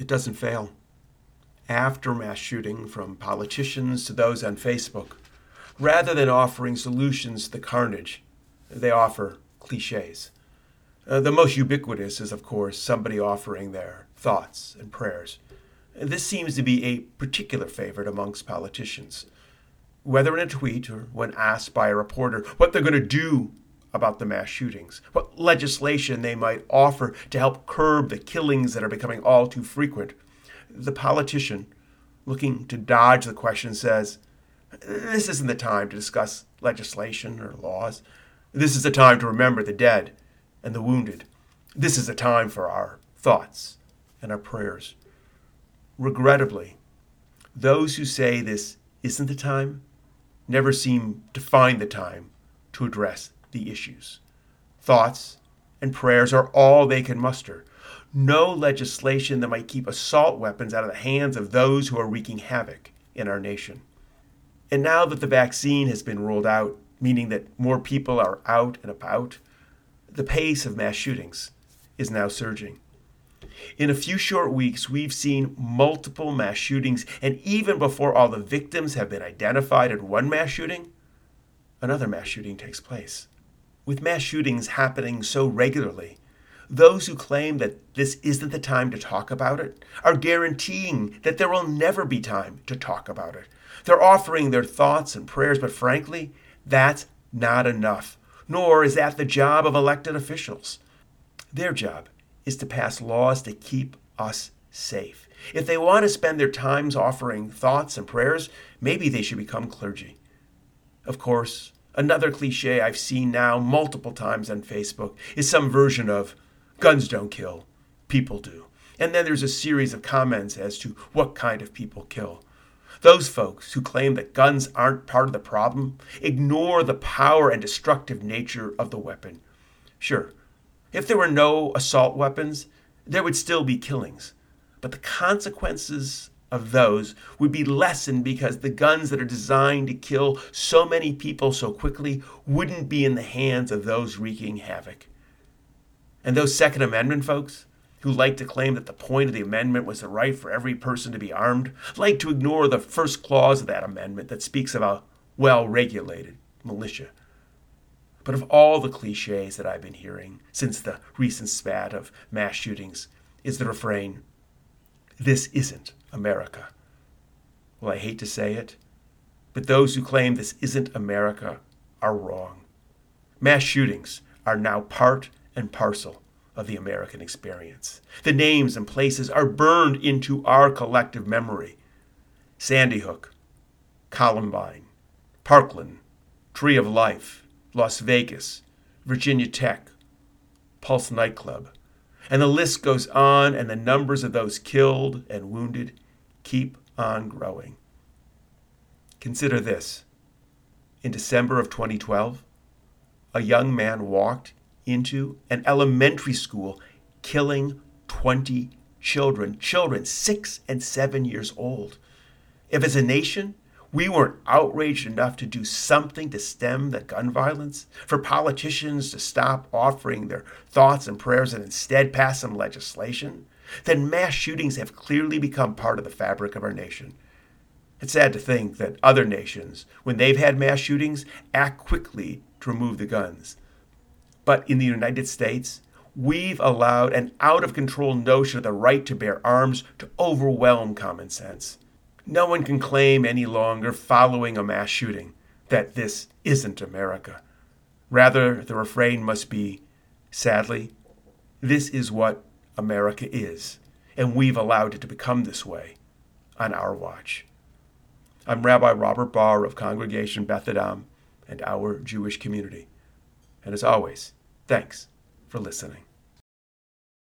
It doesn't fail. After mass shooting, from politicians to those on Facebook, rather than offering solutions to the carnage, they offer cliches. Uh, the most ubiquitous is, of course, somebody offering their thoughts and prayers. This seems to be a particular favorite amongst politicians. Whether in a tweet or when asked by a reporter what they're going to do about the mass shootings, what legislation they might offer to help curb the killings that are becoming all too frequent, the politician, looking to dodge the question, says, This isn't the time to discuss legislation or laws. This is the time to remember the dead and the wounded. This is the time for our thoughts and our prayers. Regrettably, those who say this isn't the time never seem to find the time to address the issues. Thoughts and prayers are all they can muster. No legislation that might keep assault weapons out of the hands of those who are wreaking havoc in our nation. And now that the vaccine has been rolled out, meaning that more people are out and about, the pace of mass shootings is now surging. In a few short weeks, we've seen multiple mass shootings, and even before all the victims have been identified in one mass shooting, another mass shooting takes place. With mass shootings happening so regularly, those who claim that this isn't the time to talk about it are guaranteeing that there will never be time to talk about it. They're offering their thoughts and prayers, but frankly, that's not enough nor is that the job of elected officials. Their job is to pass laws to keep us safe. If they want to spend their times offering thoughts and prayers, maybe they should become clergy. Of course, another cliche I've seen now multiple times on Facebook is some version of guns don't kill, people do. And then there's a series of comments as to what kind of people kill. Those folks who claim that guns aren't part of the problem ignore the power and destructive nature of the weapon. Sure, if there were no assault weapons, there would still be killings, but the consequences of those would be lessened because the guns that are designed to kill so many people so quickly wouldn't be in the hands of those wreaking havoc. And those Second Amendment folks, who like to claim that the point of the amendment was the right for every person to be armed, like to ignore the first clause of that amendment that speaks of a well regulated militia. But of all the cliches that I've been hearing since the recent spat of mass shootings, is the refrain, This isn't America. Well, I hate to say it, but those who claim this isn't America are wrong. Mass shootings are now part and parcel of the American experience. The names and places are burned into our collective memory Sandy Hook, Columbine, Parkland, Tree of Life, Las Vegas, Virginia Tech, Pulse Nightclub. And the list goes on, and the numbers of those killed and wounded keep on growing. Consider this. In December of 2012, a young man walked into an elementary school, killing 20 children, children six and seven years old. If as a nation we weren't outraged enough to do something to stem the gun violence, for politicians to stop offering their thoughts and prayers and instead pass some legislation, then mass shootings have clearly become part of the fabric of our nation. It's sad to think that other nations, when they've had mass shootings, act quickly to remove the guns. But in the United States, we've allowed an out of control notion of the right to bear arms to overwhelm common sense. No one can claim any longer, following a mass shooting, that this isn't America. Rather, the refrain must be sadly, this is what America is, and we've allowed it to become this way on our watch. I'm Rabbi Robert Barr of Congregation Beth Adam and our Jewish community. And as always, Thanks for listening.